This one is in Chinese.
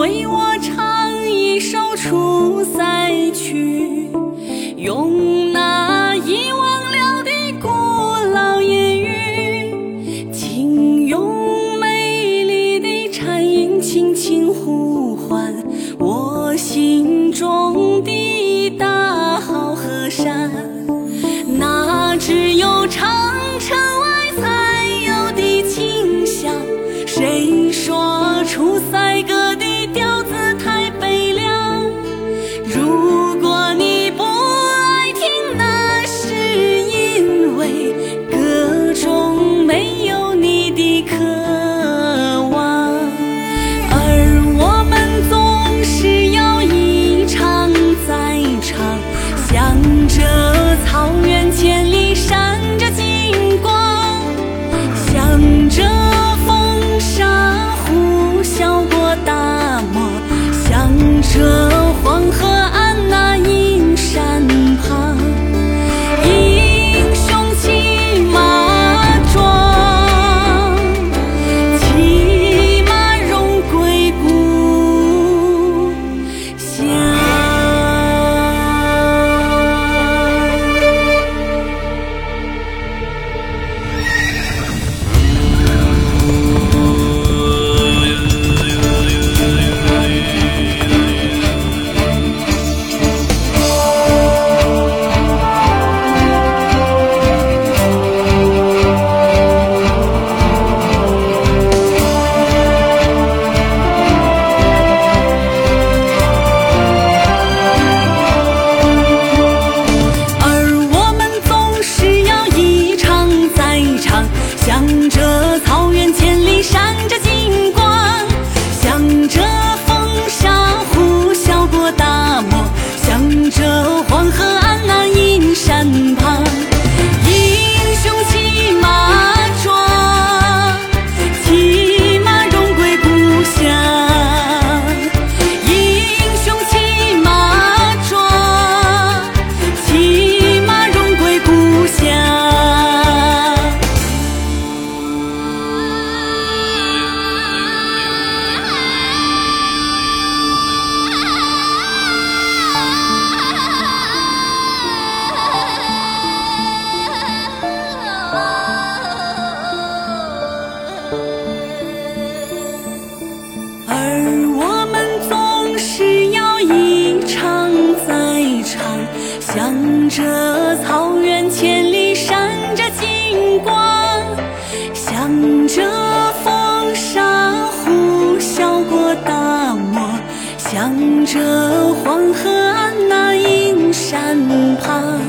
为我唱一首出塞曲用那遗忘了的古老言语请用美丽的颤音轻轻呼唤我心中场想着草原千里闪着金光，想着风沙呼啸过大漠，想着黄河岸那阴山旁。